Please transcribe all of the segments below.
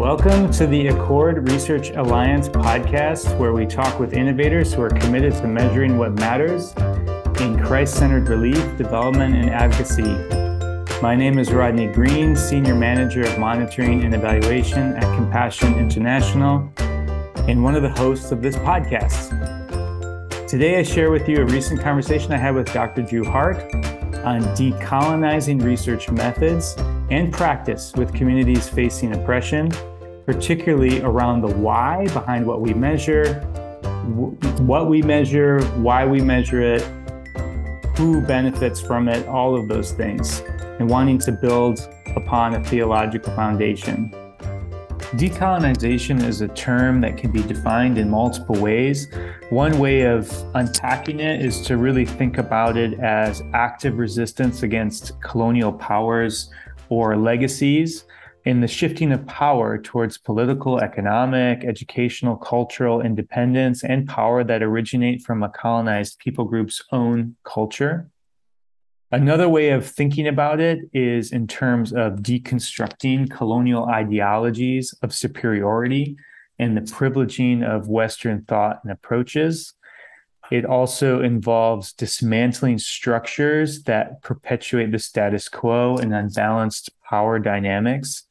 Welcome to the Accord Research Alliance podcast, where we talk with innovators who are committed to measuring what matters in Christ centered relief, development, and advocacy. My name is Rodney Green, Senior Manager of Monitoring and Evaluation at Compassion International, and one of the hosts of this podcast. Today, I share with you a recent conversation I had with Dr. Drew Hart on decolonizing research methods and practice with communities facing oppression, particularly around the why behind what we measure, what we measure, why we measure it, who benefits from it, all of those things, and wanting to build upon a theological foundation. Decolonization is a term that can be defined in multiple ways. One way of unpacking it is to really think about it as active resistance against colonial powers or legacies in the shifting of power towards political, economic, educational, cultural independence and power that originate from a colonized people group's own culture. Another way of thinking about it is in terms of deconstructing colonial ideologies of superiority and the privileging of Western thought and approaches. It also involves dismantling structures that perpetuate the status quo and unbalanced power dynamics.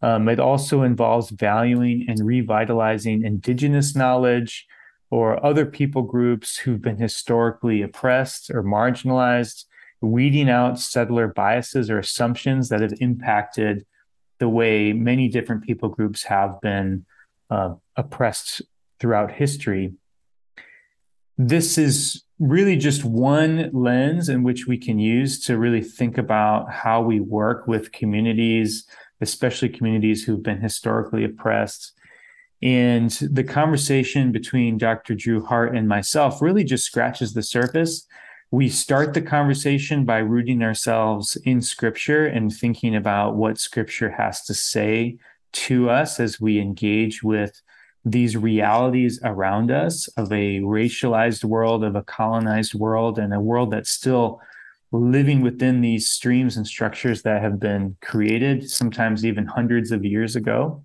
Um, it also involves valuing and revitalizing indigenous knowledge or other people groups who've been historically oppressed or marginalized, weeding out settler biases or assumptions that have impacted the way many different people groups have been uh, oppressed throughout history this is really just one lens in which we can use to really think about how we work with communities, especially communities who've been historically oppressed. And the conversation between Dr. Drew Hart and myself really just scratches the surface. We start the conversation by rooting ourselves in scripture and thinking about what scripture has to say to us as we engage with these realities around us of a racialized world, of a colonized world, and a world that's still living within these streams and structures that have been created, sometimes even hundreds of years ago.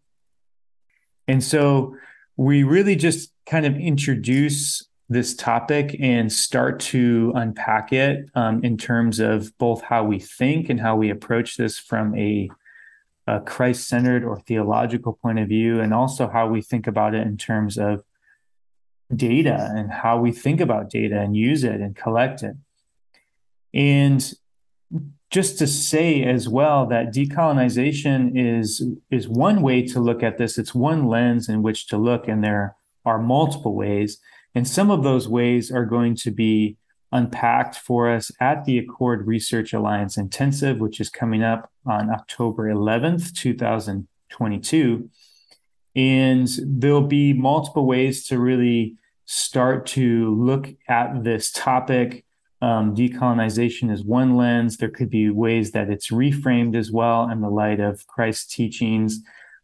And so we really just kind of introduce this topic and start to unpack it um, in terms of both how we think and how we approach this from a a Christ centered or theological point of view, and also how we think about it in terms of data and how we think about data and use it and collect it. And just to say as well that decolonization is is one way to look at this it's one lens in which to look and there are multiple ways and some of those ways are going to be unpacked for us at the Accord Research Alliance Intensive, which is coming up on October 11th, 2022. And there'll be multiple ways to really start to look at this topic. Um, decolonization is one lens. There could be ways that it's reframed as well in the light of Christ's teachings,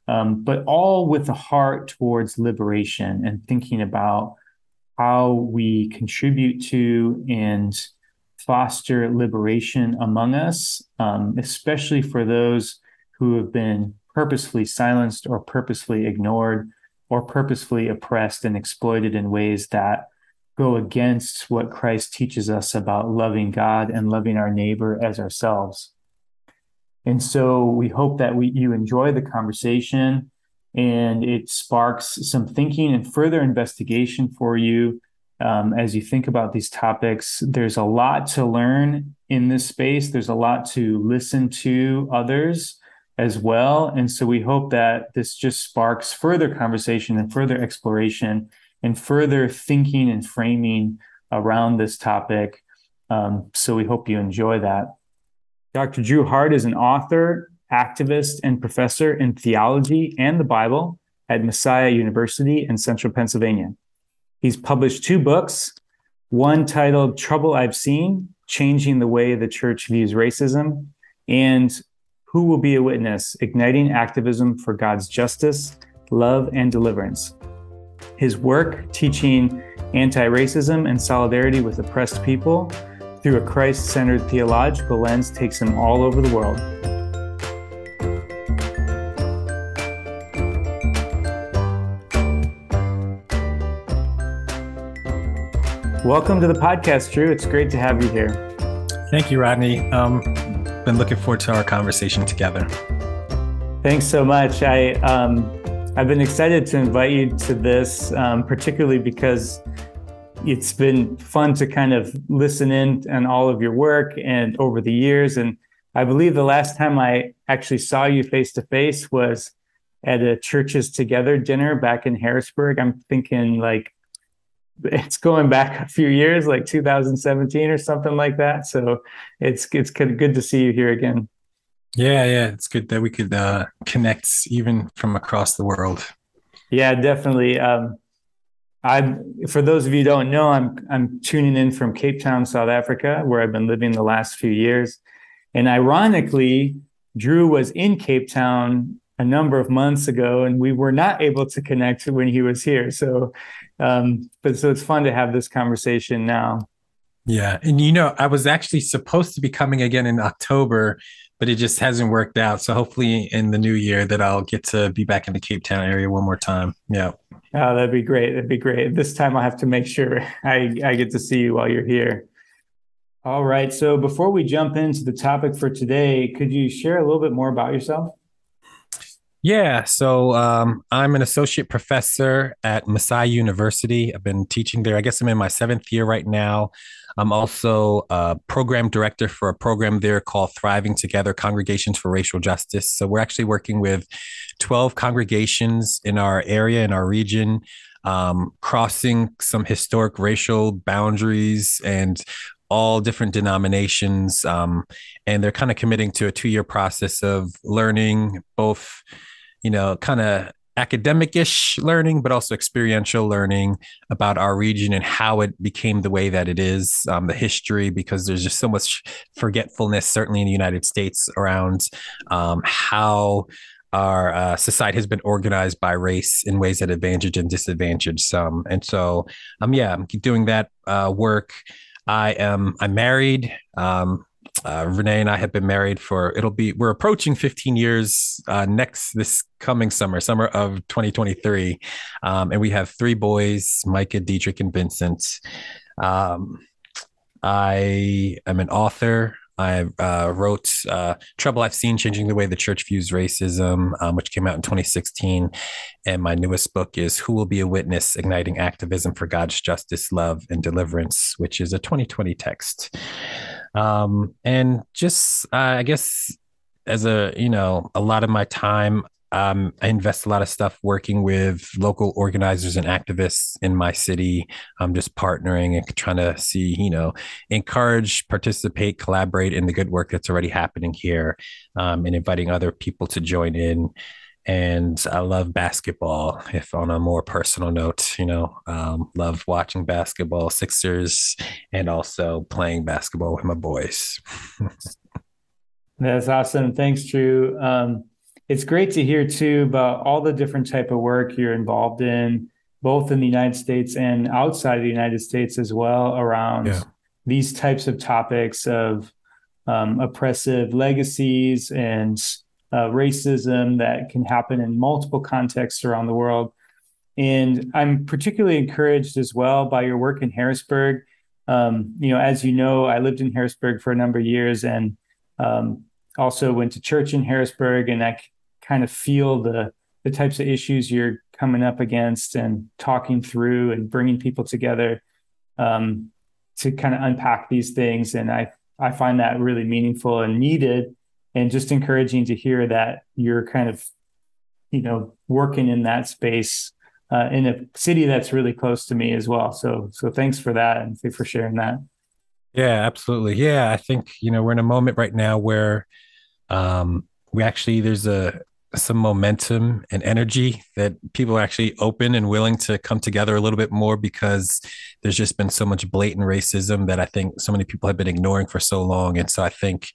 um, but all with a heart towards liberation and thinking about how we contribute to and foster liberation among us, um, especially for those who have been purposefully silenced or purposefully ignored or purposefully oppressed and exploited in ways that go against what Christ teaches us about loving God and loving our neighbor as ourselves. And so we hope that we, you enjoy the conversation and it sparks some thinking and further investigation for you um, as you think about these topics. There's a lot to learn in this space, there's a lot to listen to others as well. And so we hope that this just sparks further conversation and further exploration and further thinking and framing around this topic. Um, so we hope you enjoy that. Dr. Drew Hart is an author, activist and professor in theology and the Bible at Messiah University in central Pennsylvania. He's published two books, one titled Trouble I've Seen Changing the Way the Church Views Racism, and Who Will Be a Witness Igniting Activism for God's Justice, Love, and Deliverance. His work teaching anti racism and solidarity with oppressed people through a Christ centered theological lens takes him all over the world. Welcome to the podcast, Drew. It's great to have you here. Thank you, Rodney. Um, been looking forward to our conversation together. Thanks so much. I um, I've been excited to invite you to this, um, particularly because it's been fun to kind of listen in on all of your work and over the years. And I believe the last time I actually saw you face to face was at a churches together dinner back in Harrisburg. I'm thinking like it's going back a few years, like 2017 or something like that. So it's it's good to see you here again. Yeah, yeah, it's good that we could uh, connect even from across the world. Yeah, definitely. Um, I, for those of you who don't know, I'm I'm tuning in from Cape Town, South Africa, where I've been living the last few years. And ironically, Drew was in Cape Town a number of months ago, and we were not able to connect when he was here. So, um, but so it's fun to have this conversation now. Yeah, and you know, I was actually supposed to be coming again in October, but it just hasn't worked out. So hopefully, in the new year, that I'll get to be back in the Cape Town area one more time. Yeah. Oh, that'd be great. That'd be great. This time I'll have to make sure I, I get to see you while you're here. All right. So before we jump into the topic for today, could you share a little bit more about yourself? Yeah, so um, I'm an associate professor at Messiah University. I've been teaching there. I guess I'm in my seventh year right now. I'm also a program director for a program there called Thriving Together Congregations for Racial Justice. So we're actually working with 12 congregations in our area, in our region, um, crossing some historic racial boundaries and all different denominations. Um, and they're kind of committing to a two year process of learning both you know, kind of academic-ish learning, but also experiential learning about our region and how it became the way that it is, um, the history, because there's just so much forgetfulness, certainly in the United States, around um, how our uh, society has been organized by race in ways that advantage and disadvantage some. And so, um, yeah, I'm doing that uh, work. I am I'm married. Um, uh, Renee and I have been married for it'll be we're approaching 15 years uh, next this coming summer, summer of 2023, um, and we have three boys: Micah, Dietrich, and Vincent. Um, I am an author. I uh, wrote uh, Trouble I've Seen Changing the Way the Church Views Racism, um, which came out in 2016. And my newest book is Who Will Be a Witness Igniting Activism for God's Justice, Love, and Deliverance, which is a 2020 text. Um, and just, uh, I guess, as a, you know, a lot of my time, um, I invest a lot of stuff working with local organizers and activists in my city. I'm just partnering and trying to see, you know, encourage, participate, collaborate in the good work that's already happening here, um, and inviting other people to join in and I love basketball. If on a more personal note, you know, um, love watching basketball, Sixers, and also playing basketball with my boys. That's awesome. Thanks, Drew. Um, it's great to hear too about all the different type of work you're involved in, both in the United States and outside of the United States as well, around yeah. these types of topics of um, oppressive legacies and uh, racism that can happen in multiple contexts around the world. And I'm particularly encouraged as well by your work in Harrisburg. Um, you know, as you know, I lived in Harrisburg for a number of years and um, also went to church in Harrisburg, and I kind of feel the the types of issues you're coming up against and talking through and bringing people together um, to kind of unpack these things. And I I find that really meaningful and needed and just encouraging to hear that you're kind of you know working in that space uh, in a city that's really close to me as well. So so thanks for that and for sharing that. Yeah absolutely. Yeah i think you know we're in a moment right now where um we actually there's a some momentum and energy that people are actually open and willing to come together a little bit more because there's just been so much blatant racism that I think so many people have been ignoring for so long. And so I think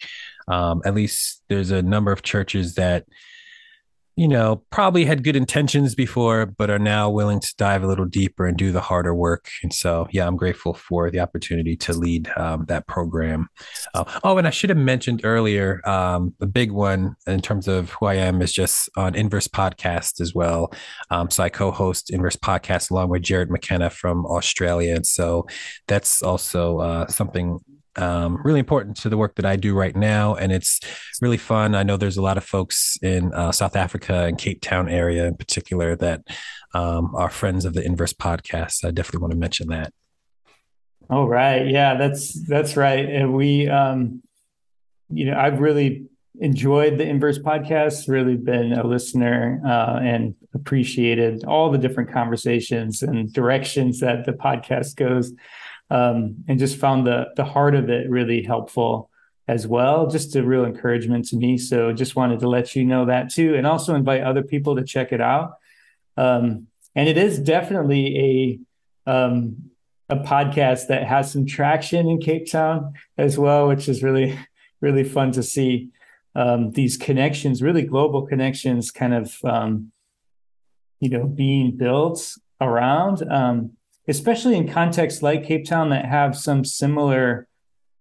um, at least there's a number of churches that you know, probably had good intentions before, but are now willing to dive a little deeper and do the harder work. And so, yeah, I'm grateful for the opportunity to lead um, that program. Uh, oh, and I should have mentioned earlier um, the big one in terms of who I am is just on Inverse Podcast as well. Um, so I co host Inverse Podcast along with Jarrod McKenna from Australia. And so that's also uh, something um, really important to the work that I do right now. And it's really fun. I know there's a lot of folks in uh, South Africa and Cape Town area in particular that um, are friends of the Inverse podcast. I definitely want to mention that. Oh, right. Yeah, that's, that's right. And we, um, you know, I've really enjoyed the Inverse podcast, really been a listener uh, and appreciated all the different conversations and directions that the podcast goes um, and just found the the heart of it really helpful as well. Just a real encouragement to me. So just wanted to let you know that too, and also invite other people to check it out. Um, and it is definitely a um, a podcast that has some traction in Cape Town as well, which is really really fun to see. Um, these connections, really global connections, kind of um, you know being built around. Especially in contexts like Cape Town that have some similar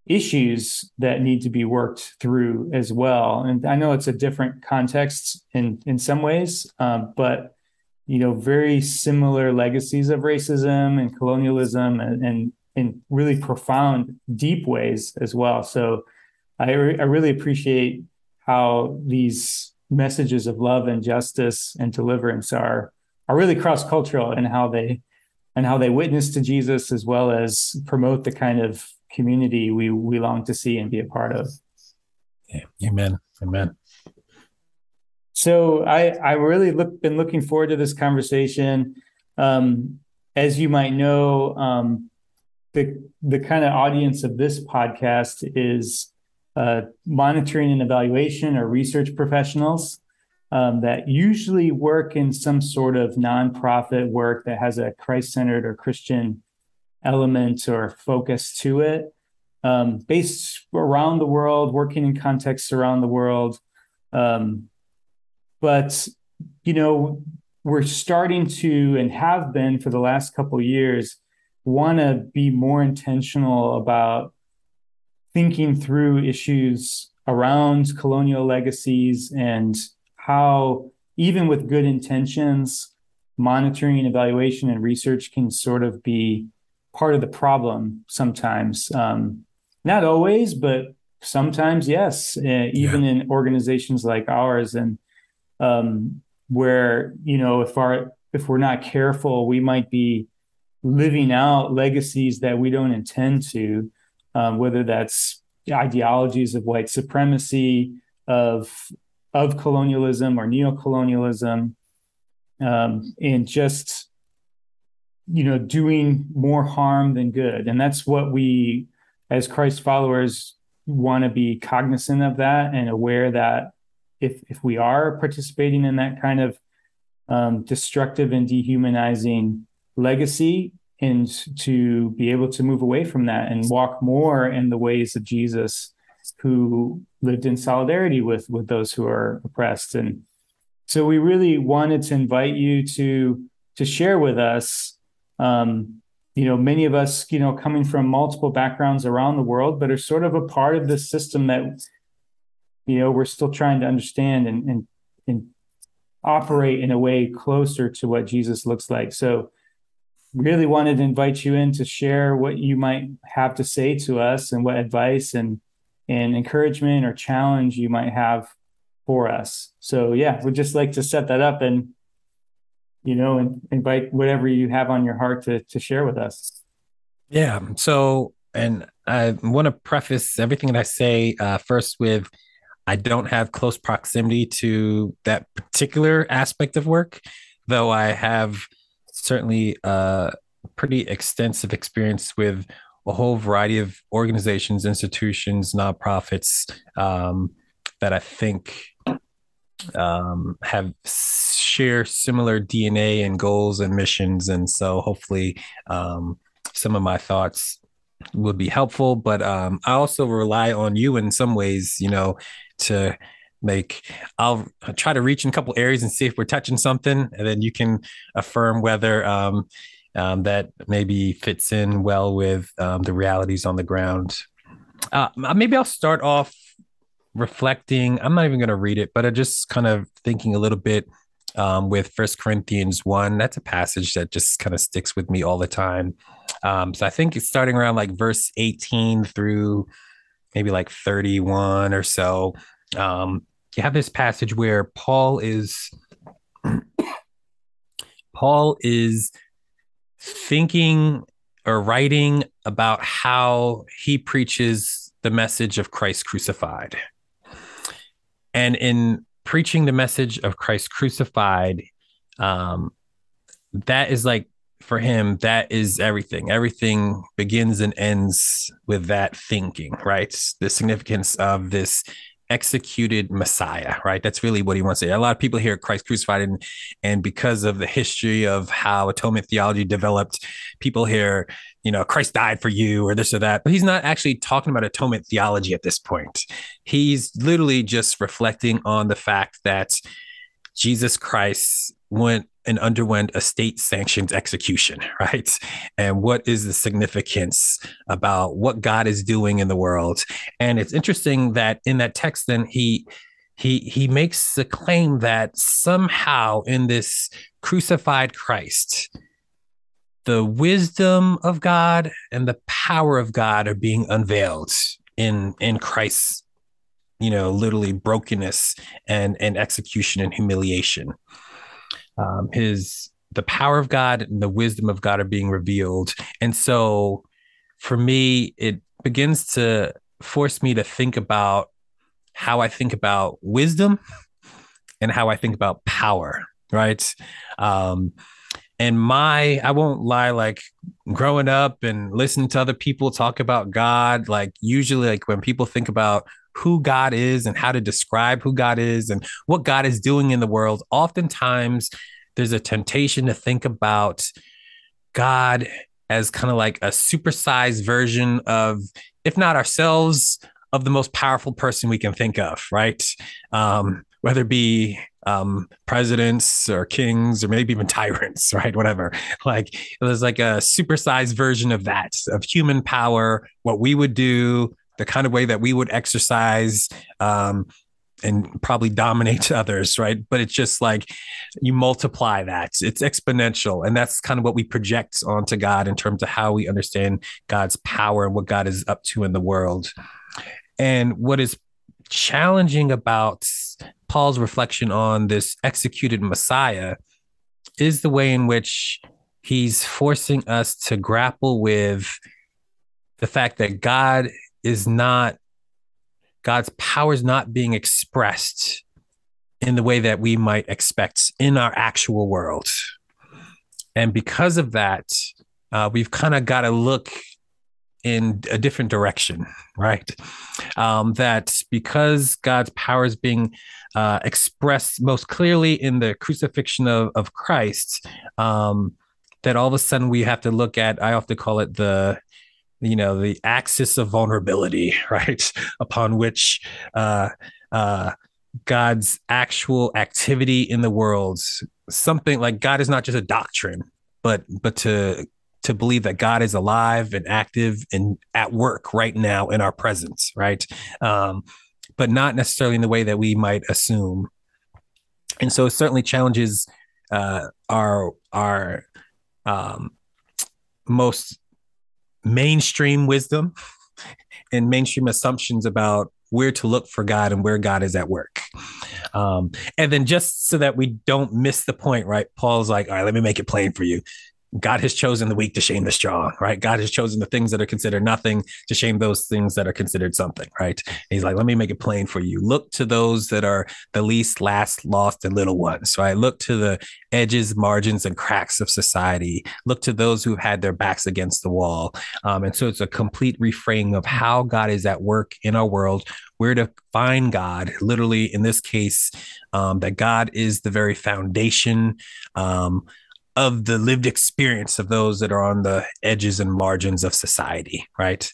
issues that need to be worked through as well. And I know it's a different context in in some ways, um, but you know, very similar legacies of racism and colonialism, and, and in really profound, deep ways as well. So, I re- I really appreciate how these messages of love and justice and deliverance are are really cross cultural and how they and how they witness to Jesus as well as promote the kind of community we we long to see and be a part of. Amen. Amen. So I I really look been looking forward to this conversation. Um, as you might know, um, the the kind of audience of this podcast is uh, monitoring and evaluation or research professionals um, that usually work in some sort of nonprofit work that has a Christ centered or Christian element or focus to it, um, based around the world, working in contexts around the world. Um, but, you know, we're starting to and have been for the last couple years want to be more intentional about thinking through issues around colonial legacies and how even with good intentions, monitoring evaluation and research can sort of be part of the problem sometimes. Um, not always, but sometimes, yes, uh, even yeah. in organizations like ours, and um, where you know if our if we're not careful, we might be living out legacies that we don't intend to, um, whether that's ideologies of white supremacy, of of colonialism or neocolonialism, um, and just you know doing more harm than good. And that's what we, as Christ followers, want to be cognizant of that and aware that if if we are participating in that kind of um, destructive and dehumanizing legacy and to be able to move away from that and walk more in the ways of Jesus who lived in solidarity with with those who are oppressed. And so we really wanted to invite you to to share with us um, you know many of us you know coming from multiple backgrounds around the world but are sort of a part of this system that you know we're still trying to understand and and, and operate in a way closer to what jesus looks like. So really wanted to invite you in to share what you might have to say to us and what advice and and encouragement or challenge you might have for us. So yeah, we'd just like to set that up and you know and invite whatever you have on your heart to to share with us. Yeah. So and I want to preface everything that I say uh, first with I don't have close proximity to that particular aspect of work, though I have certainly a uh, pretty extensive experience with a whole variety of organizations, institutions, nonprofits um, that I think um, have share similar DNA and goals and missions, and so hopefully um, some of my thoughts would be helpful. But um, I also rely on you in some ways, you know, to make I'll try to reach in a couple areas and see if we're touching something, and then you can affirm whether um, um, that maybe fits in well with um, the realities on the ground. Uh, maybe I'll start off reflecting. I'm not even going to read it, but I just kind of thinking a little bit um, with First Corinthians one. That's a passage that just kind of sticks with me all the time. Um, so I think it's starting around like verse 18 through maybe like 31 or so. Um, you have this passage where Paul is Paul is thinking or writing about how he preaches the message of Christ crucified. And in preaching the message of Christ crucified, um, that is like for him, that is everything. Everything begins and ends with that thinking, right? The significance of this executed Messiah, right? That's really what he wants to say. A lot of people hear Christ crucified, and and because of the history of how atonement theology developed, people hear, you know, Christ died for you or this or that. But he's not actually talking about atonement theology at this point. He's literally just reflecting on the fact that Jesus Christ went and underwent a state sanctioned execution, right? And what is the significance about what God is doing in the world? And it's interesting that in that text, then he he he makes the claim that somehow in this crucified Christ, the wisdom of God and the power of God are being unveiled in in Christ's you know literally brokenness and and execution and humiliation um, his the power of God and the wisdom of God are being revealed. And so for me, it begins to force me to think about how I think about wisdom and how I think about power, right? Um, and my, I won't lie, like growing up and listening to other people talk about God, like usually, like when people think about who God is and how to describe who God is and what God is doing in the world, oftentimes there's a temptation to think about God as kind of like a supersized version of, if not ourselves, of the most powerful person we can think of, right? Um, whether it be um, presidents or kings or maybe even tyrants, right? Whatever. Like it was like a supersized version of that, of human power, what we would do, the kind of way that we would exercise um, and probably dominate others, right? But it's just like you multiply that, it's exponential. And that's kind of what we project onto God in terms of how we understand God's power and what God is up to in the world. And what is challenging about Paul's reflection on this executed Messiah is the way in which he's forcing us to grapple with the fact that God is not God's power is not being expressed in the way that we might expect in our actual world. And because of that, uh, we've kind of got to look in a different direction, right? Um, that because God's power is being uh, expressed most clearly in the crucifixion of, of Christ, um, that all of a sudden we have to look at, I often call it the you know the axis of vulnerability right upon which uh, uh, god's actual activity in the world something like god is not just a doctrine but but to to believe that god is alive and active and at work right now in our presence right? Um, but not necessarily in the way that we might assume. And so it certainly challenges uh, our our um, most mainstream wisdom and mainstream assumptions about where to look for God and where God is at work. Um, and then just so that we don't miss the point, right? Paul's like, all right, let me make it plain for you. God has chosen the weak to shame the strong, right? God has chosen the things that are considered nothing to shame those things that are considered something, right? And he's like, let me make it plain for you. Look to those that are the least, last, lost, and little ones, right? Look to the edges, margins, and cracks of society. Look to those who've had their backs against the wall. Um, and so it's a complete reframing of how God is at work in our world, where to find God, literally in this case, um, that God is the very foundation. Um, of the lived experience of those that are on the edges and margins of society, right?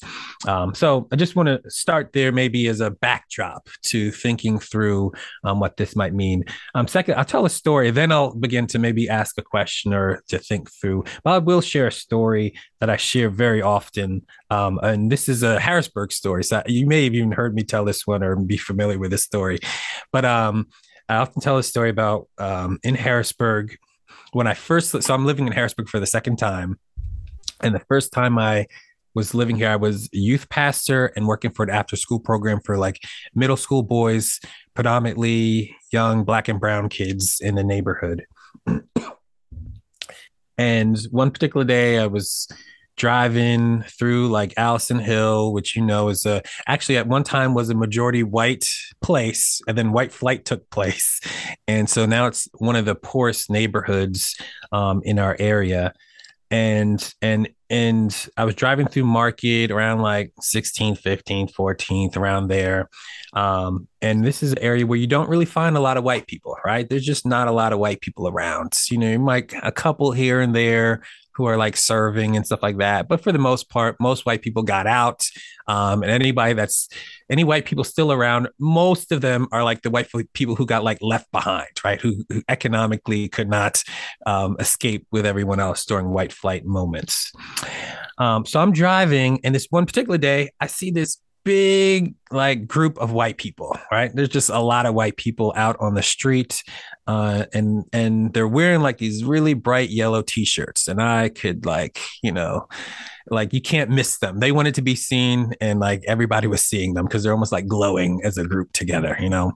Um, so I just want to start there, maybe as a backdrop to thinking through um, what this might mean. Um, second, I'll tell a story, then I'll begin to maybe ask a question or to think through. But I will share a story that I share very often, um, and this is a Harrisburg story. So you may have even heard me tell this one or be familiar with this story, but um, I often tell a story about um, in Harrisburg when I first, so I'm living in Harrisburg for the second time. And the first time I was living here, I was a youth pastor and working for an after school program for like middle school boys, predominantly young black and brown kids in the neighborhood. and one particular day, I was driving through like Allison Hill, which you know is a actually at one time was a majority white place, and then white flight took place, and so now it's one of the poorest neighborhoods um, in our area, and and and I was driving through Market around like 16th, 15th, 14th, around there. Um, and this is an area where you don't really find a lot of white people, right? There's just not a lot of white people around. You know, you might a couple here and there, who are like serving and stuff like that. But for the most part, most white people got out. Um, and anybody that's any white people still around, most of them are like the white people who got like left behind, right? Who, who economically could not um, escape with everyone else during white flight moments. Um, so I'm driving, and this one particular day, I see this big like group of white people right? There's just a lot of white people out on the street uh, and and they're wearing like these really bright yellow t-shirts and i could like you know like you can't miss them. They wanted to be seen and like everybody was seeing them because they're almost like glowing as a group together you know?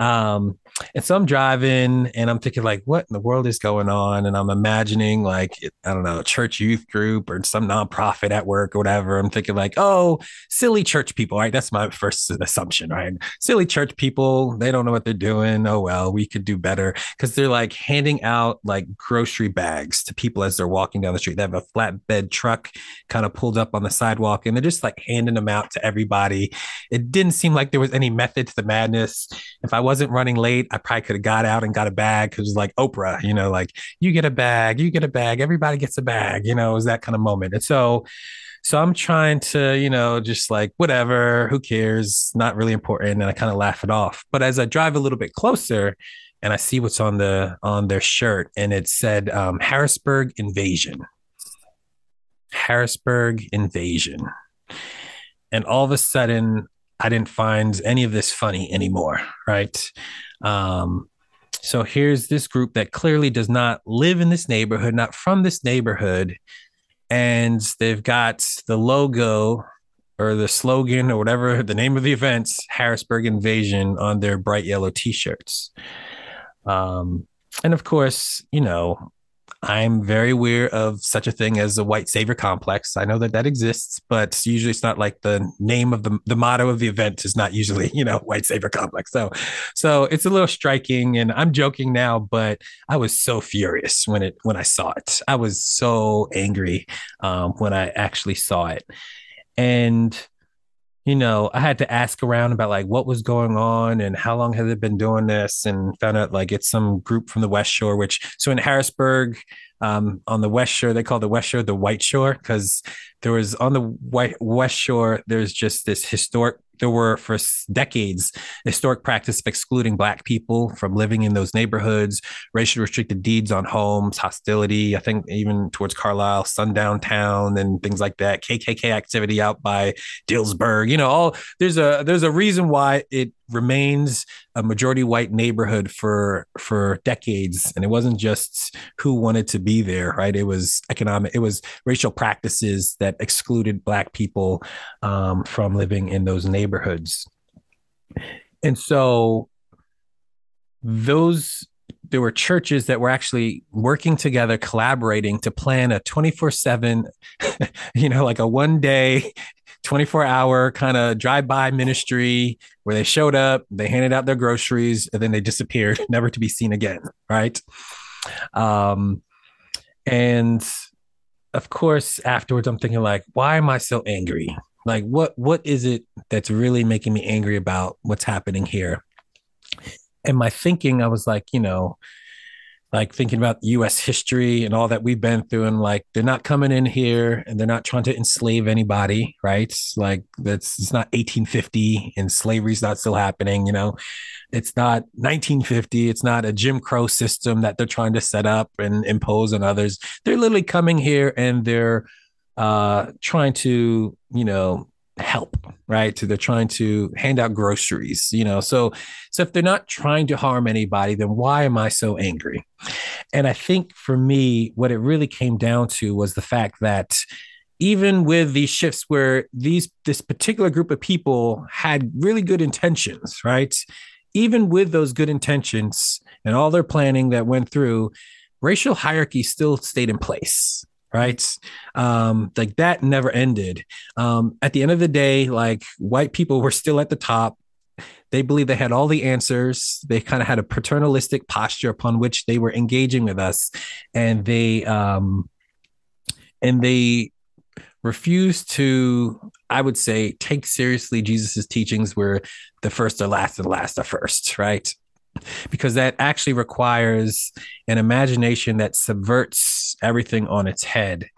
Um and so I'm driving and I'm thinking, like, what in the world is going on? And I'm imagining, like, I don't know, church youth group or some nonprofit at work or whatever. I'm thinking, like, oh, silly church people, right? That's my first assumption, right? Silly church people, they don't know what they're doing. Oh, well, we could do better because they're like handing out like grocery bags to people as they're walking down the street. They have a flatbed truck kind of pulled up on the sidewalk and they're just like handing them out to everybody. It didn't seem like there was any method to the madness. If I wasn't running late, I probably could have got out and got a bag because it was like Oprah, you know, like you get a bag, you get a bag, everybody gets a bag, you know, it was that kind of moment. And so, so I'm trying to, you know, just like whatever, who cares, not really important, and I kind of laugh it off. But as I drive a little bit closer, and I see what's on the on their shirt, and it said um, Harrisburg Invasion. Harrisburg Invasion. And all of a sudden, I didn't find any of this funny anymore, right? Um, so here's this group that clearly does not live in this neighborhood, not from this neighborhood, and they've got the logo or the slogan or whatever the name of the events, Harrisburg Invasion, on their bright yellow T-shirts. Um, and of course, you know, I'm very aware of such a thing as a white savior complex. I know that that exists, but usually it's not like the name of the the motto of the event is not usually you know white savior complex. So, so it's a little striking, and I'm joking now, but I was so furious when it when I saw it. I was so angry um, when I actually saw it, and you know, I had to ask around about like what was going on and how long had they been doing this, and found out like it's some group from the West Shore. Which so in Harrisburg, um, on the West Shore, they call the West Shore the White Shore because there was on the white West Shore. There's just this historic there were for decades historic practice of excluding black people from living in those neighborhoods racially restricted deeds on homes hostility i think even towards carlisle sundown town and things like that kkk activity out by dillsburg you know all there's a there's a reason why it remains a majority white neighborhood for for decades. And it wasn't just who wanted to be there right? It was economic it was racial practices that excluded black people um, from living in those neighborhoods. And so those there were churches that were actually working together collaborating to plan a 24/7 you know like a one day 24 hour kind of drive by ministry where they showed up, they handed out their groceries, and then they disappeared, never to be seen again. Right. Um, and of course, afterwards, I'm thinking, like, why am I so angry? Like, what what is it that's really making me angry about what's happening here? And my thinking, I was like, you know, like thinking about US history and all that we've been through and like they're not coming in here and they're not trying to enslave anybody, right? Like that's it's not 1850 and slavery's not still happening, you know. It's not 1950, it's not a Jim Crow system that they're trying to set up and impose on others. They're literally coming here and they're uh trying to, you know, help right? So they're trying to hand out groceries you know? So so if they're not trying to harm anybody then why am i so angry? And i think for me what it really came down to was the fact that even with these shifts where these this particular group of people had really good intentions right? Even with those good intentions and all their planning that went through racial hierarchy still stayed in place right? Um, like that never ended. Um, at the end of the day, like white people were still at the top. They believed they had all the answers. They kind of had a paternalistic posture upon which they were engaging with us, and they um, and they refused to, I would say, take seriously Jesus's teachings, where the first are last and the last are first, right? because that actually requires an imagination that subverts everything on its head.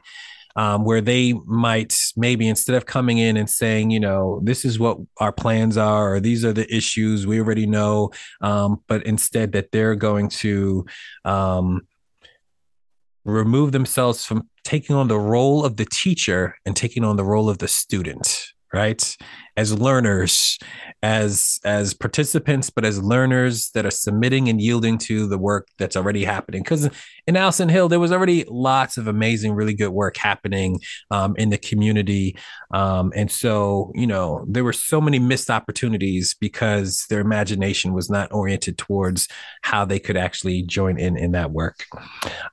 Um, where they might maybe instead of coming in and saying, you know, this is what our plans are, or these are the issues we already know, um, but instead that they're going to um, remove themselves from taking on the role of the teacher and taking on the role of the student right as learners as as participants but as learners that are submitting and yielding to the work that's already happening. Because in allison hill there was already lots of amazing really good work happening um, in the community. Um, and so you know there were so many missed opportunities because their imagination was not oriented towards how they could actually join in in that work.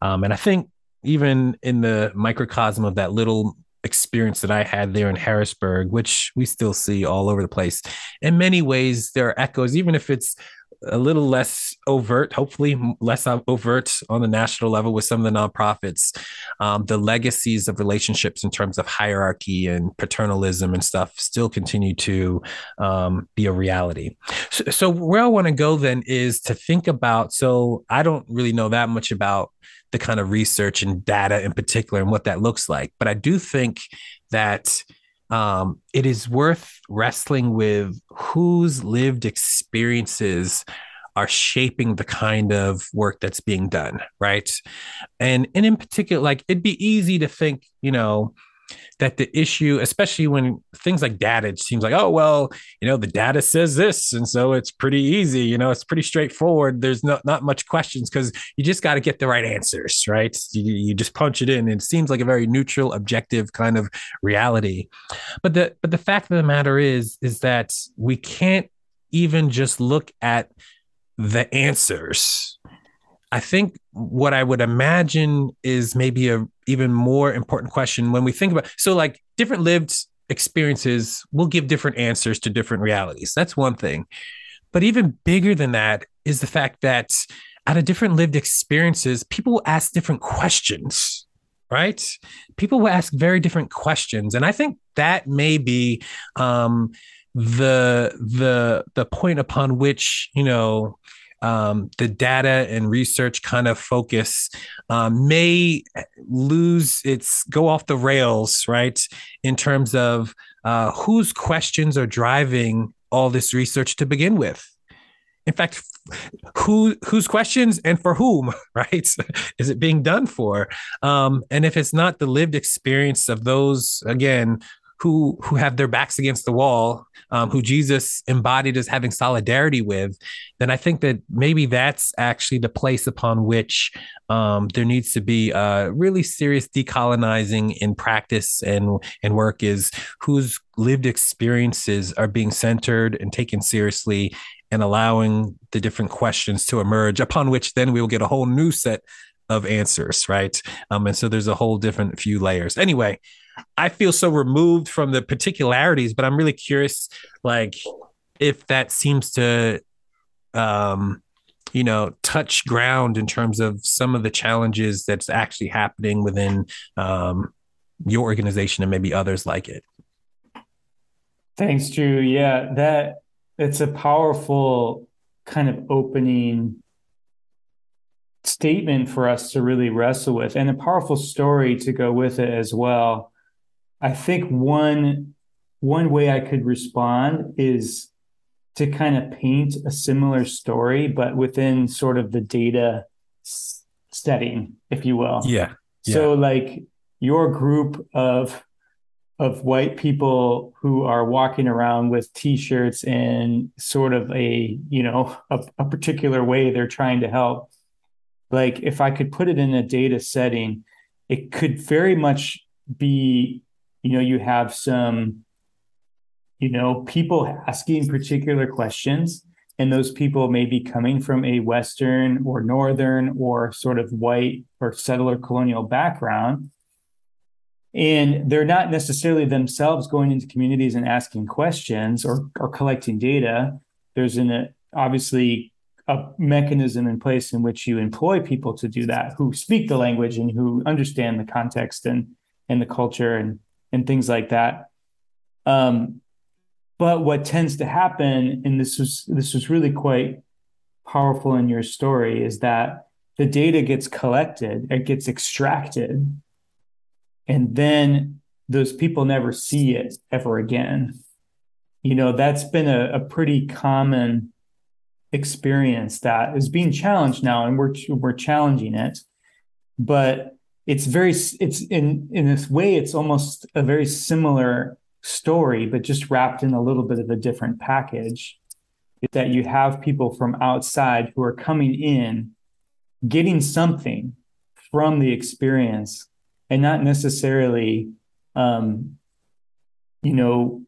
Um, and i think even in the microcosm of that little experience that I had there in Harrisburg, which we still see all over the place. In many ways, there are echoes, even if it's a little less overt, hopefully less overt on the national level with some of the nonprofits. Um, the legacies of relationships in terms of hierarchy and paternalism and stuff still continue to um, be a reality. So, so where I want to go then is to think about. So I don't really know that much about the kind of research and data in particular and what that looks like. But I do think that um, it is worth wrestling with whose lived experiences are shaping the kind of work that's being done, right? And and in particular, like it'd be easy to think, you know, that the issue, especially when things like data, it seems like, oh, well, you know, the data says this. And so it's pretty easy, you know, it's pretty straightforward. There's not, not much questions because you just got to get the right answers, right? You, you just punch it in. And it seems like a very neutral, objective kind of reality. But the but the fact of the matter is, is that we can't even just look at the answers I think what I would imagine is maybe a even more important question when we think about so like different lived experiences will give different answers to different realities. That's one thing. But even bigger than that is the fact that out of different lived experiences, people will ask different questions, right? People will ask very different questions. And I think that may be um, the the the point upon which, you know, um, the data and research kind of focus um, may lose its go off the rails, right? In terms of uh, whose questions are driving all this research to begin with. In fact, who whose questions and for whom, right? Is it being done for? Um, and if it's not the lived experience of those, again, who who have their backs against the wall, um, who Jesus embodied as having solidarity with, then I think that maybe that's actually the place upon which um, there needs to be a really serious decolonizing in practice and and work is whose lived experiences are being centered and taken seriously and allowing the different questions to emerge upon which then we will get a whole new set of answers right? Um, and so there's a whole different few layers. Anyway I feel so removed from the particularities, but I'm really curious, like if that seems to, um, you know, touch ground in terms of some of the challenges that's actually happening within um, your organization and maybe others like it. Thanks, Drew. Yeah, that it's a powerful kind of opening statement for us to really wrestle with and a powerful story to go with it as well. I think one one way I could respond is to kind of paint a similar story, but within sort of the data setting, if you will. Yeah. yeah. So like your group of of white people who are walking around with t-shirts and sort of a you know a, a particular way they're trying to help like if i could put it in a data setting it could very much be you know you have some you know people asking particular questions and those people may be coming from a western or northern or sort of white or settler colonial background and they're not necessarily themselves going into communities and asking questions or, or collecting data. There's an obviously a mechanism in place in which you employ people to do that who speak the language and who understand the context and and the culture and and things like that. Um, but what tends to happen and this was this was really quite powerful in your story is that the data gets collected it gets extracted and then those people never see it ever again. You know that's been a, a pretty common experience that is being challenged now and we're we're challenging it. But it's very it's in in this way it's almost a very similar story but just wrapped in a little bit of a different package Is that you have people from outside who are coming in getting something from the experience and not necessarily um, you know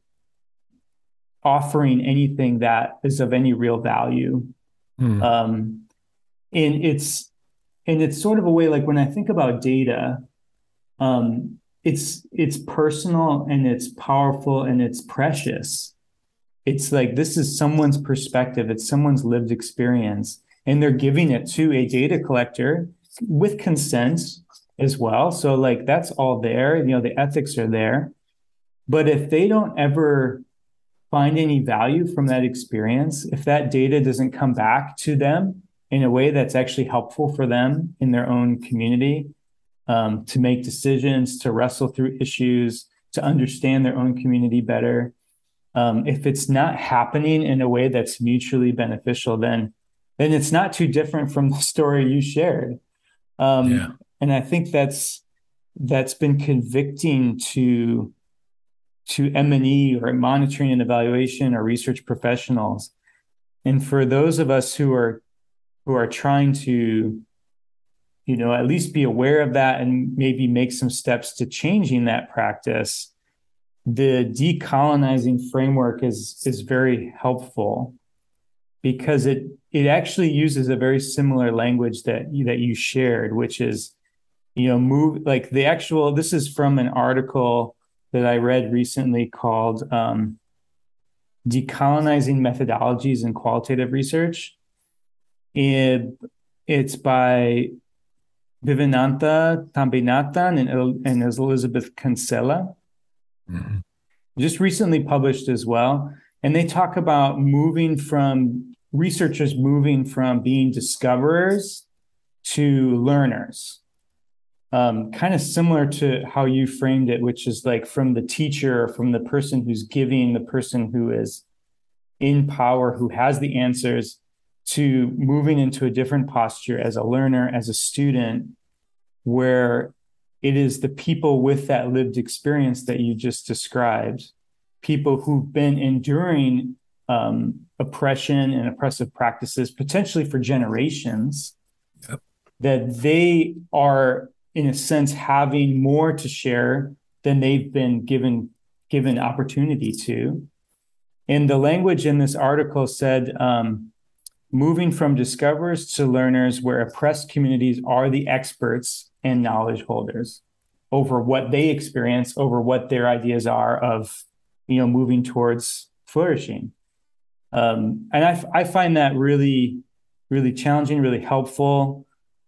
offering anything that is of any real value mm. um, and it's and it's sort of a way like when i think about data um, it's it's personal and it's powerful and it's precious it's like this is someone's perspective it's someone's lived experience and they're giving it to a data collector with consent as well. So like that's all there. You know, the ethics are there. But if they don't ever find any value from that experience, if that data doesn't come back to them in a way that's actually helpful for them in their own community, um, to make decisions, to wrestle through issues, to understand their own community better. Um, if it's not happening in a way that's mutually beneficial, then then it's not too different from the story you shared. Um, yeah and I think that's that's been convicting to to M&E or monitoring and evaluation or research professionals. And for those of us who are who are trying to you know at least be aware of that and maybe make some steps to changing that practice the decolonizing framework is is very helpful because it it actually uses a very similar language that that you shared which is you know move like the actual this is from an article that i read recently called um, decolonizing methodologies in qualitative research it, it's by Vivekananda Thambinathan and, and Elizabeth Kinsella. Mm-hmm. Just recently published as well. And they talk about moving from researchers moving from being discoverers to learners um, kind of similar to how you framed it, which is like from the teacher, from the person who's giving, the person who is in power, who has the answers, to moving into a different posture as a learner, as a student, where it is the people with that lived experience that you just described, people who've been enduring um, oppression and oppressive practices, potentially for generations, yep. that they are in a sense having more to share than they've been given given opportunity to and the language in this article said um, moving from discoverers to learners where oppressed communities are the experts and knowledge holders over what they experience over what their ideas are of you know moving towards flourishing um, and I, I find that really really challenging really helpful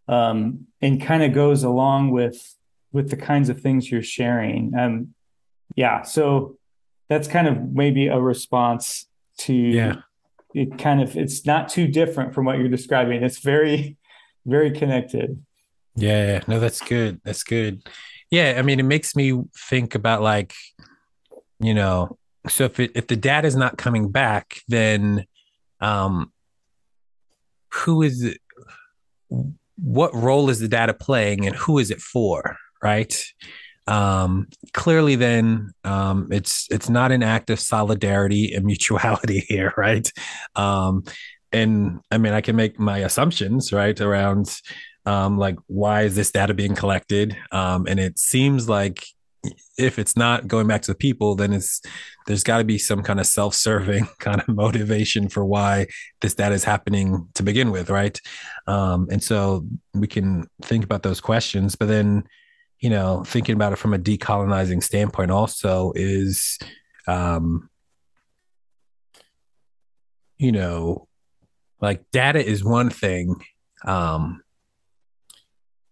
um, and kind of goes along with with the kinds of things you're sharing. Um, yeah, so that's kind of maybe a response to yeah. It kind of it's not too different from what you're describing. It's very very connected. Yeah, no, that's good. That's good. Yeah, I mean, it makes me think about like, you know, so if it, if the data is not coming back, then um who is it what role is the data playing and who is it for, right? Um, clearly then um, it's it's not an act of solidarity and mutuality here, right? Um, and I mean, I can make my assumptions, right, around um, like why is this data being collected? Um, and it seems like if it's not going back to the people, then it's there's got to be some kind of self-serving kind of motivation for why this data is happening to begin with, right? Um, and so we can think about those questions, but then you know, thinking about it from a decolonizing standpoint also is, um, you know, like data is one thing. Um,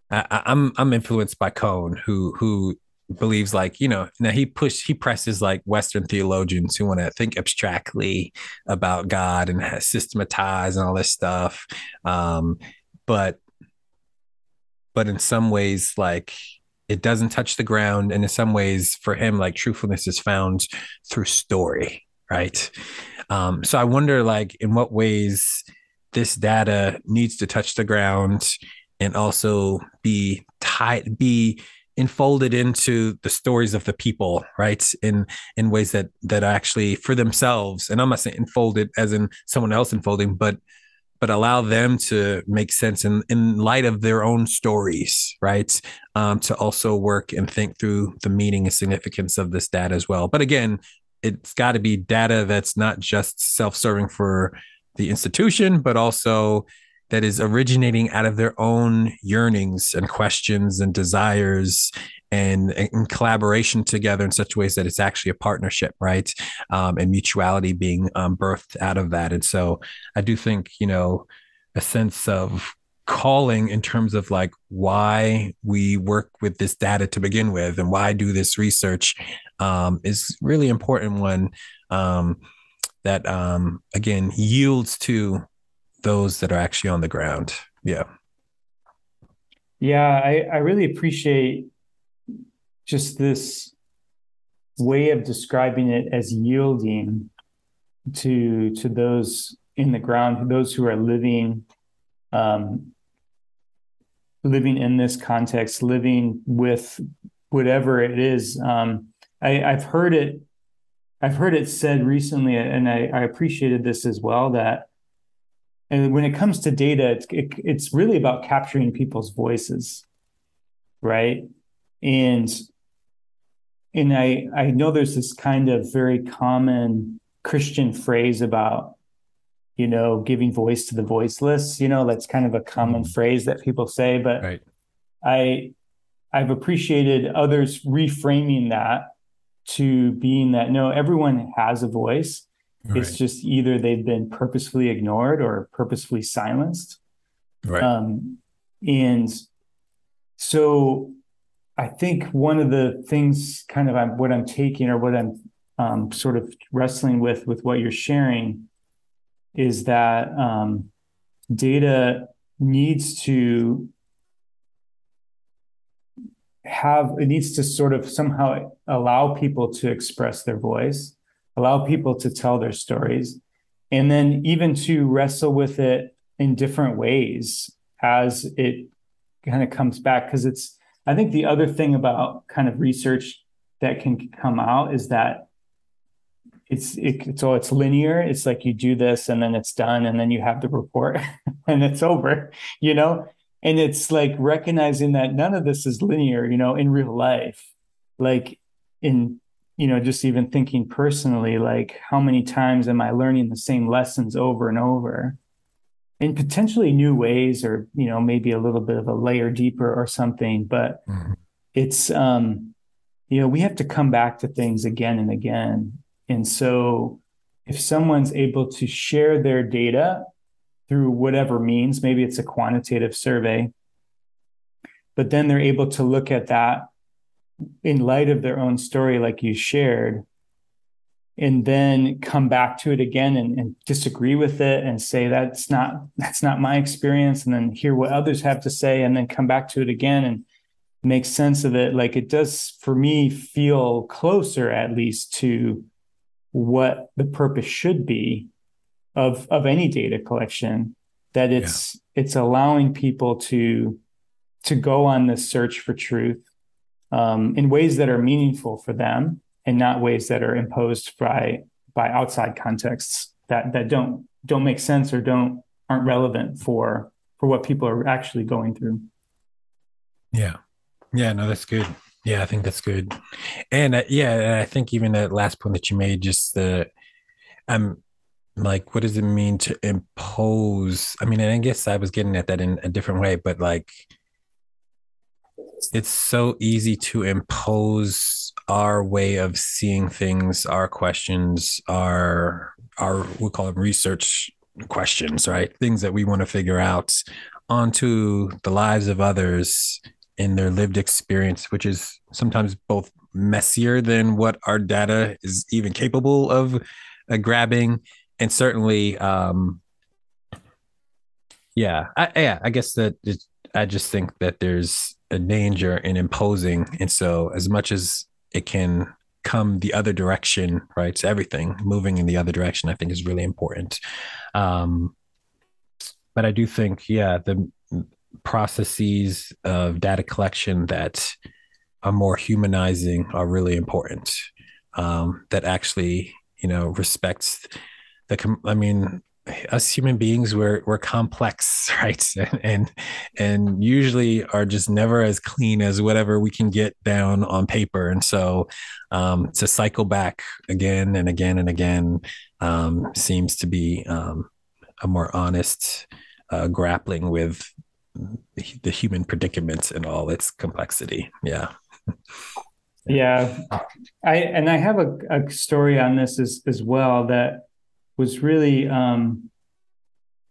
I, I'm I'm influenced by Cone, who who believes like you know now he push he presses like western theologians who want to think abstractly about god and systematize and all this stuff um but but in some ways like it doesn't touch the ground. And in some ways for him like truthfulness is found through story right? Um so i wonder like in what ways this data needs to touch the ground and also be tied be enfolded into the stories of the people right? In in ways that that actually for themselves. And i'm not saying enfolded as in someone else enfolding but but allow them to make sense in in light of their own stories right? Um, to also work and think through the meaning and significance of this data as well. But again it's got to be data that's not just self-serving for the institution but also that is originating out of their own yearnings and questions and desires and in collaboration together in such ways that it's actually a partnership, right? Um, and mutuality being um, birthed out of that. And so I do think, you know, a sense of calling in terms of like why we work with this data to begin with and why do this research um, is really important one um, that um, again yields to those that are actually on the ground. Yeah. Yeah, I, I really appreciate just this way of describing it as yielding to to those in the ground, those who are living um, living in this context, living with whatever it is. Um, I, I've heard it I've heard it said recently, and I, I appreciated this as well that and when it comes to data, it's it, it's really about capturing people's voices, right? And and I I know there's this kind of very common Christian phrase about you know giving voice to the voiceless. You know that's kind of a common mm. phrase that people say, but right. I I've appreciated others reframing that to being that no, everyone has a voice Right. It's just either they've been purposefully ignored or purposefully silenced. Right. Um, and so I think one of the things kind of I'm, what I'm taking or what I'm um, sort of wrestling with with what you're sharing is that um, data needs to have it needs to sort of somehow allow people to express their voice allow people to tell their stories, and then even to wrestle with it in different ways as it kind of comes back. Because it's, I think the other thing about kind of research that can come out is that it's it, so oh, it's linear. It's like you do this and then it's done, and then you have the report and it's over, you know. And it's like recognizing that none of this is linear, you know, in real life. Like in you know, just even thinking personally, like how many times am I learning the same lessons over and over in potentially new ways or, you know, maybe a little bit of a layer deeper or something. But mm-hmm. it's, um, you know, we have to come back to things again and again. And so if someone's able to share their data through whatever means, maybe it's a quantitative survey, but then they're able to look at that in light of their own story, like you shared, and then come back to it again and, and, disagree with it and say that's not that's not my experience and then hear what others have to say and then come back to it again and make sense of it like it does for me feel closer at least to what the purpose should be of of any data collection that it's yeah. it's allowing people to to go on this search for truth um, in ways that are meaningful for them and not ways that are imposed by by outside contexts that that don't don't make sense or don't aren't relevant for for what people are actually going through. Yeah, yeah, no, that's good. Yeah, I think that's good. And uh, yeah, I think even that last point that you made, just the, um, like, what does it mean to impose? I mean, I guess I was getting at that in a different way, but like, it's so easy to impose our way of seeing things, our questions, our our we call them research questions, right? Things that we want to figure out onto the lives of others in their lived experience, which is sometimes both messier than what our data is even capable of uh, grabbing, and certainly, um, yeah, I, yeah, I guess that I just think that there's a danger in imposing, and so as much as it can come the other direction, right? So everything moving in the other direction, I think, is really important. Um, but I do think, yeah, the processes of data collection that are more humanizing are really important. Um, that actually, you know, respects the. I mean, us human beings we're we're complex right? And, and and usually are just never as clean as whatever we can get down on paper. And so um, to cycle back again and again and again um, seems to be um, a more honest uh, grappling with the human predicament and all its complexity. Yeah. Yeah. I and i have a, a story on this as as well that was really um,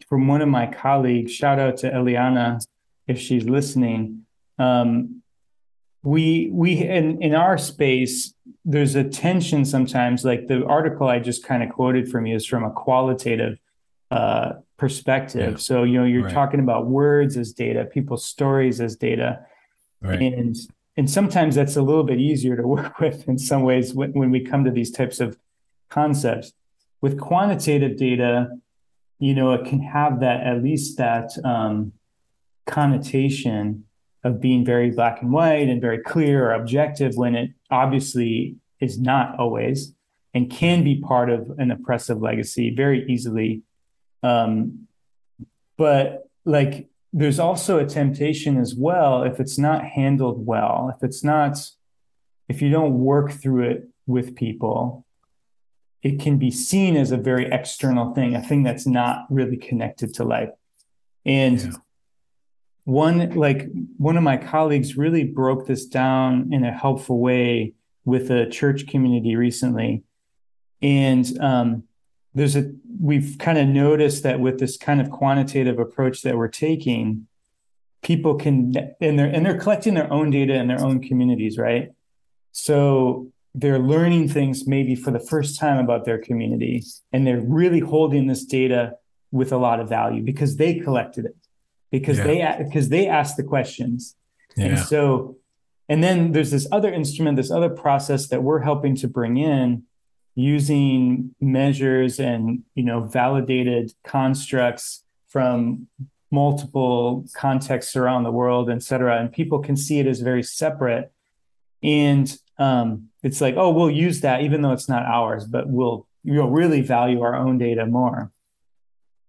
from one of my colleagues. Shout out to Eliana if she's listening. Um, we we in in our space there's a tension sometimes. Like the article I just kind of quoted from you is from a qualitative uh, perspective. Yeah. So you know you're right. talking about words as data, people's stories as data, right. and and sometimes that's a little bit easier to work with in some ways when, when we come to these types of concepts with quantitative data, you know, it can have that at least that um, connotation of being very black and white and very clear or objective when it obviously is not always and can be part of an oppressive legacy very easily. Um, but like there's also a temptation as well if it's not handled well, if it's not, if you don't work through it with people, it can be seen as a very external thing, a thing that's not really connected to life. And yeah. one like one of my colleagues really broke this down in a helpful way with a church community recently. And um, there's a we've kind of noticed that with this kind of quantitative approach that we're taking, people can and they're and they're collecting their own data in their own communities, right? So they're learning things maybe for the first time about their community and they're really holding this data with a lot of value because they collected it because yeah. they because they asked the questions yeah. and so and then there's this other instrument this other process that we're helping to bring in using measures and you know validated constructs from multiple contexts around the world et cetera and people can see it as very separate and um, it's like, oh, we'll use that even though it's not ours, but we'll you'll really value our own data more.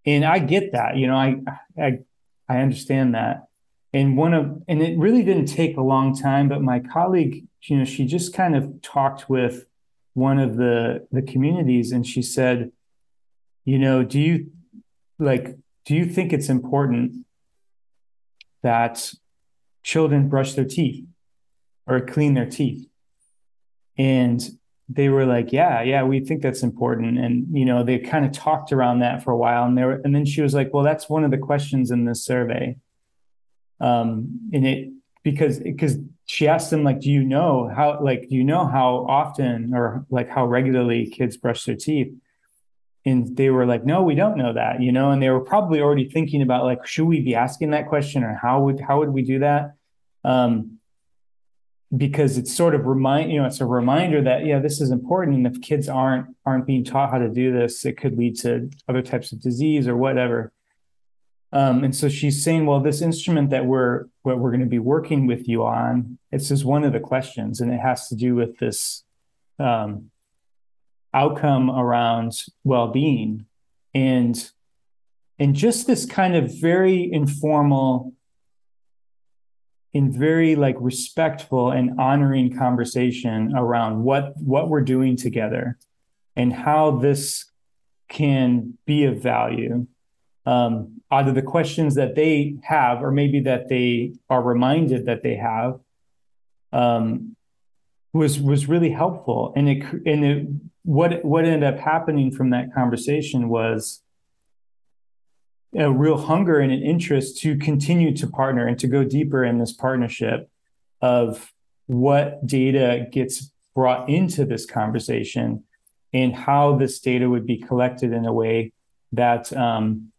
And I get that, you know, I I I understand that. And one of and it really didn't take a long time, but my colleague, you know, she just kind of talked with one of the the communities and she said, you know, do you like do you think it's important that children brush their teeth or clean their teeth? And they were like yeah yeah we think that's important and you know they kind of talked around that for a while and they were and then she was like well that's one of the questions in this survey um and it because because she asked them like, "Do you know how like do you know how often or like how regularly kids brush their teeth?" And they were like, "No, we don't know that," you know. And they were probably already thinking about like, should we be asking that question or how would how would we do that? Um, because it's sort of remind you know it's a reminder that yeah this is important and if kids aren't aren't being taught how to do this it could lead to other types of disease or whatever. Um, and so she's saying well this instrument that we're what we're going to be working with you on it's just one of the questions and it has to do with this um, outcome around well-being. And and just this kind of very informal in very like respectful and honoring conversation around what what we're doing together and how this can be of value. Um, of the questions that they have or maybe that they are reminded that they have um, was was really helpful. And it and it what what ended up happening from that conversation was a real hunger and an interest to continue to partner and to go deeper in this partnership of what data gets brought into this conversation and how this data would be collected in a way that um,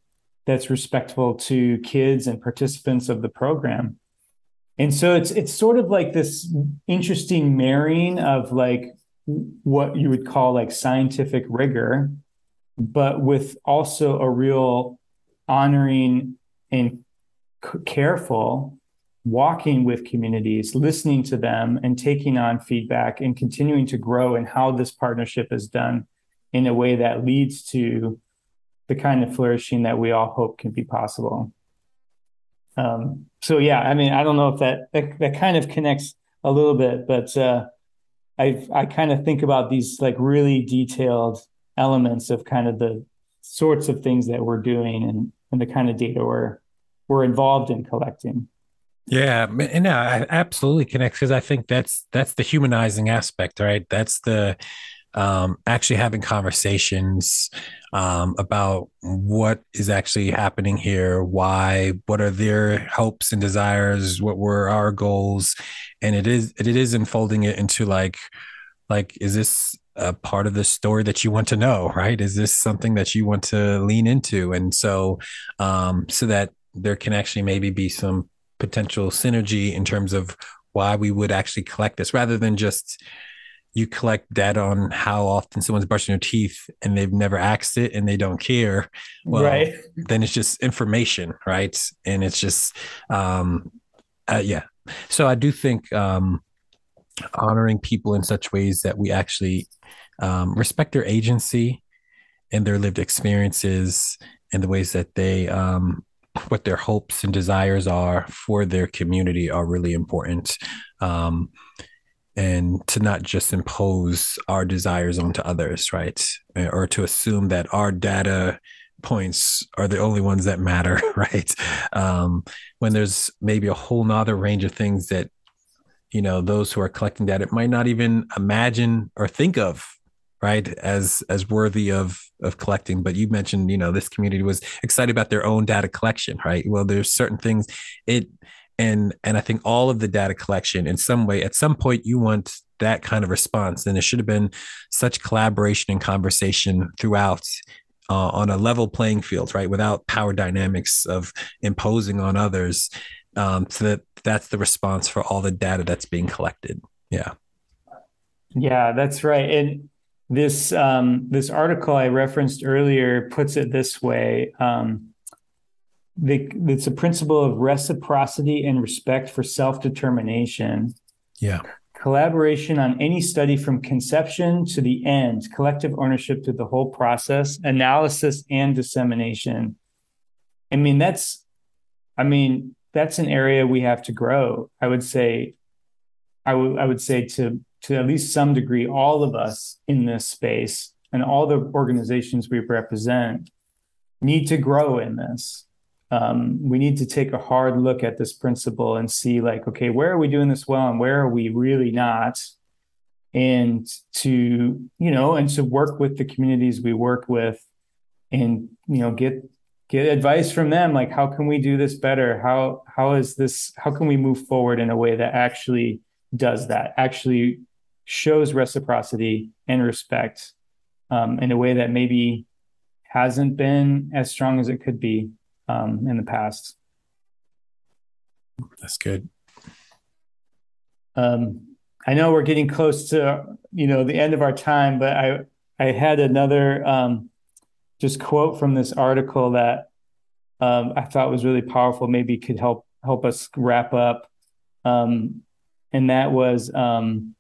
that's respectful to kids and participants of the program. And so it's it's sort of like this interesting marrying of like what you would call like scientific rigor, but with also a real honoring and careful walking with communities, listening to them and taking on feedback and continuing to grow and how this partnership is done in a way that leads to the kind of flourishing that we all hope can be possible. Um, so yeah, I mean, I don't know if that, that, that kind of connects a little bit, but uh, I I kind of think about these like really detailed elements of kind of the sorts of things that we're doing and and the kind of data we're we're involved in collecting. Yeah, and yeah, I absolutely connects because I think that's that's the humanizing aspect, right? That's the um, actually having conversations um, about what is actually happening here, why, what are their hopes and desires, what were our goals, and it is it is unfolding it into like like is this a part of the story that you want to know, right? Is this something that you want to lean into? And so, um, so that there can actually maybe be some potential synergy in terms of why we would actually collect this rather than just you collect data on how often someone's brushing their teeth and they've never asked it and they don't care. Well, right. then it's just information, right? And it's just, um, uh, yeah. So I do think, um, honoring people in such ways that we actually um, respect their agency and their lived experiences and the ways that they um, what their hopes and desires are for their community are really important. Um, and to not just impose our desires onto others right? Or to assume that our data points are the only ones that matter right? Um, when there's maybe a whole nother range of things that you know those who are collecting data might not even imagine or think of right as as worthy of of collecting but you mentioned you know this community was excited about their own data collection right well there's certain things it and and i think all of the data collection in some way at some point you want that kind of response and it should have been such collaboration and conversation throughout uh, on a level playing field right without power dynamics of imposing on others um, so that that's the response for all the data that's being collected. Yeah. Yeah, that's right. And this um, this article I referenced earlier puts it this way. Um, the, it's a principle of reciprocity and respect for self determination. Yeah. Collaboration on any study from conception to the end, collective ownership to the whole process, analysis and dissemination. I mean, that's, I mean, that's an area we have to grow. I would say, I would I would say to to at least some degree, all of us in this space and all the organizations we represent need to grow in this. Um, we need to take a hard look at this principle and see, like, okay, where are we doing this well and where are we really not? And to, you know, and to work with the communities we work with and, you know, get get advice from them like how can we do this better how how is this how can we move forward in a way that actually does that actually shows reciprocity and respect um, in a way that maybe hasn't been as strong as it could be um, in the past that's good um, i know we're getting close to you know the end of our time but i i had another um, just quote from this article that um, I thought was really powerful. Maybe could help help us wrap up. Um, and that was um,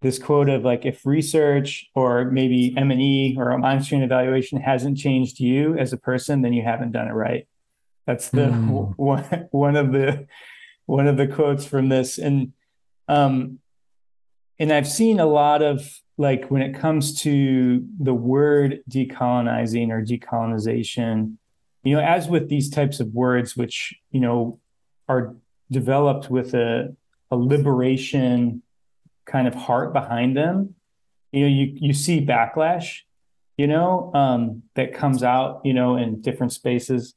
this quote of like, if research or maybe M and E or on-screen evaluation hasn't changed you as a person, then you haven't done it right. That's the mm. one one of the one of the quotes from this, and um, and I've seen a lot of like when it comes to the word decolonizing or decolonization, you know, as with these types of words, which, you know, are developed with a, a liberation kind of heart behind them, you know, you, you see backlash, you know, um, that comes out, you know, in different spaces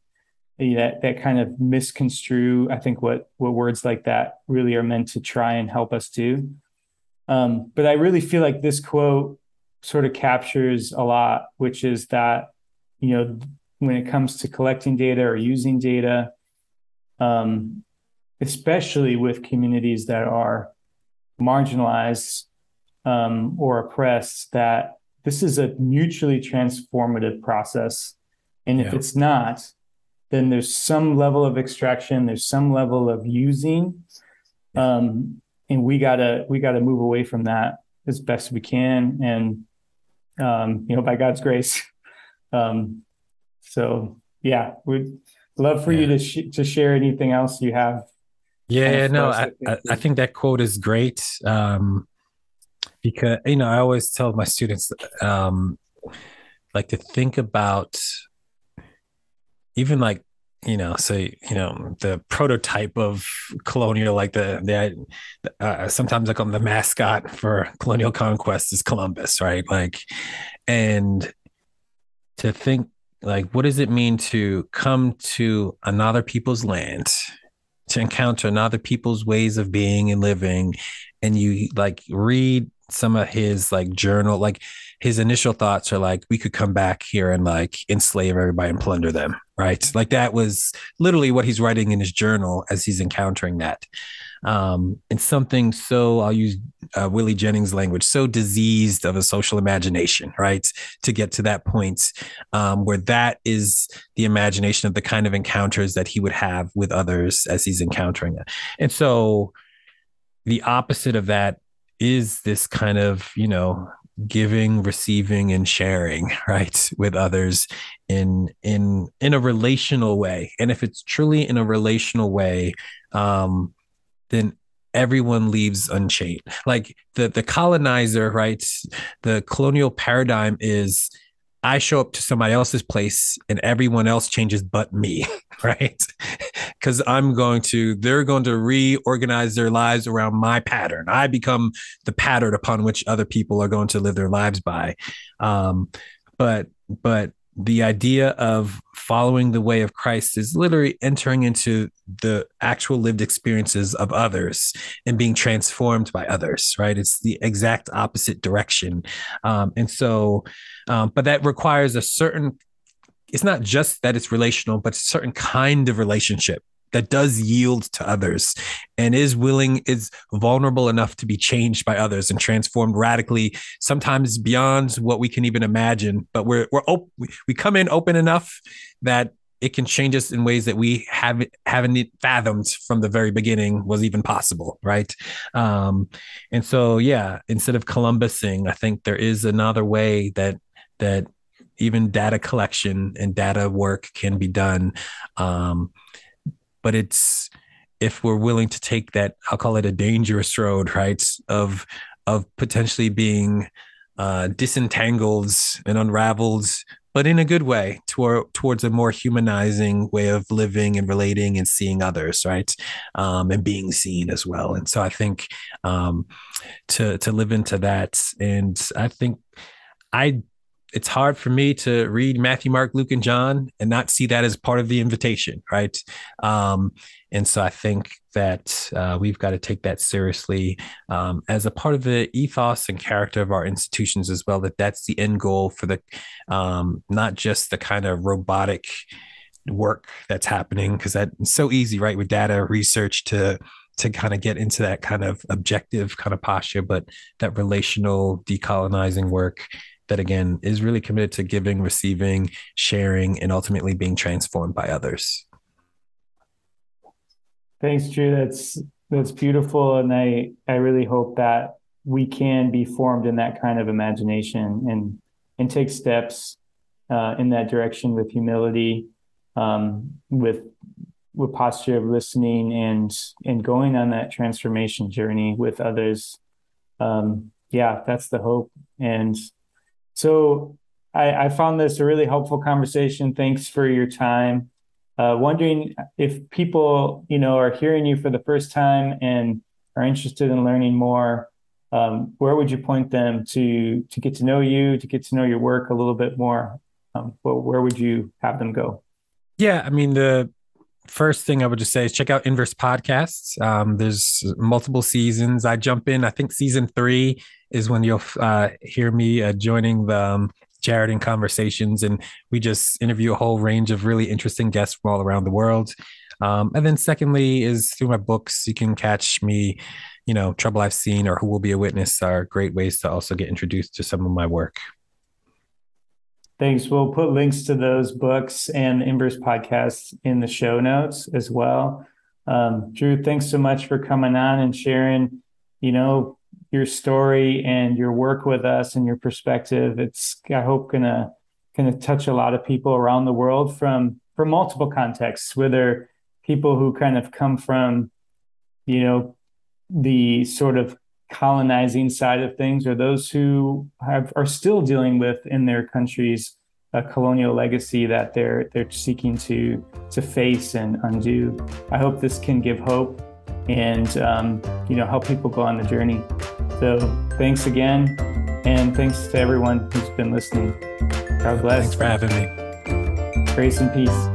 that, that kind of misconstrue, I think what, what words like that really are meant to try and help us do. Um, but I really feel like this quote sort of captures a lot, which is that, you know, when it comes to collecting data or using data, um, especially with communities that are marginalized um, or oppressed, that this is a mutually transformative process. And if yeah. it's not, then there's some level of extraction, there's some level of using. Um, and we gotta we gotta move away from that as best we can and um, you know by god's grace um, so yeah we'd love for yeah. you to sh- to share anything else you have yeah no I, I, I, think that quote is great um, because you know i always tell my students um, like to think about even like you know, say, you know, the prototype of colonial, like the, the, uh, sometimes I call them the mascot for colonial conquest is Columbus, right? Like, and to think, like, what does it mean to come to another people's land, to encounter another people's ways of being and living, and you like read some of his like journal, like his initial thoughts are like, we could come back here and like enslave everybody and plunder them, right? Like that was literally what he's writing in his journal as he's encountering that. Um, and something so I'll use uh, Willie Jennings' language, so diseased of a social imagination, right? To get to that point um, where that is the imagination of the kind of encounters that he would have with others as he's encountering it. And so the opposite of that is this kind of, you know, giving receiving and sharing right with others in in in a relational way and if it's truly in a relational way um then everyone leaves unchained like the the colonizer right the colonial paradigm is I show up to somebody else's place and everyone else changes but me, right? Because I'm going to, they're going to reorganize their lives around my pattern. I become the pattern upon which other people are going to live their lives by. Um, but, but the idea of following the way of Christ is literally entering into the actual lived experiences of others and being transformed by others, right? It's the exact opposite direction. Um, and so, um, but that requires a certain, it's not just that it's relational, but a certain kind of relationship that does yield to others and is willing is vulnerable enough to be changed by others and transformed radically sometimes beyond what we can even imagine but we're we're op- we come in open enough that it can change us in ways that we haven't haven't fathomed from the very beginning was even possible, right? Um, and so, yeah, instead of Columbusing, I think there is another way that that even data collection and data work can be done. Um, but it's if we're willing to take that, I'll call it a dangerous road, right? Of of potentially being uh, disentangled and unraveled but in a good way toward, towards a more humanizing way of living and relating and seeing others right um, and being seen as well and so i think um, to to live into that and i think i it's hard for me to read Matthew, Mark, Luke, and John and not see that as part of the invitation, right? Um, and so I think that uh, we've got to take that seriously um, as a part of the ethos and character of our institutions as well. That that's the end goal for the um, not just the kind of robotic work that's happening because that's so easy, right, with data research to to kind of get into that kind of objective kind of posture, but that relational decolonizing work that again is really committed to giving, receiving, sharing, and ultimately being transformed by others. Thanks, Drew. That's that's beautiful, and I I really hope that we can be formed in that kind of imagination and and take steps uh, in that direction with humility, um, with with posture of listening and and going on that transformation journey with others. Um, yeah, that's the hope. And so I, I found this a really helpful conversation. Thanks for your time. Uh, wondering if people, you know, are hearing you for the first time and are interested in learning more. Um, where would you point them to to get to know you, to get to know your work a little bit more? Um, where would you have them go? Yeah, I mean the first thing I would just say is check out Inverse Podcasts. Um, there's multiple seasons. I jump in. I think season three is when you'll uh, hear me uh, joining the um, Jarrod in conversations, and we just interview a whole range of really interesting guests from all around the world. Um, and then secondly is through my books. You can catch me. You know, Trouble I've Seen or Who Will Be a Witness are great ways to also get introduced to some of my work. Thanks. We'll put links to those books and Inverse podcasts in the show notes as well. Um, Drew, thanks so much for coming on and sharing, you know, your story and your work with us and your perspective. It's I hope gonna gonna touch a lot of people around the world from from multiple contexts, whether people who kind of come from, you know, the sort of colonizing side of things or those who have are still dealing with in their countries a colonial legacy that they're they're seeking to to face and undo. I hope this can give hope and um, you know help people go on the journey. So thanks again, and thanks to everyone who's been listening. God bless. Thanks for having me. Grace and peace.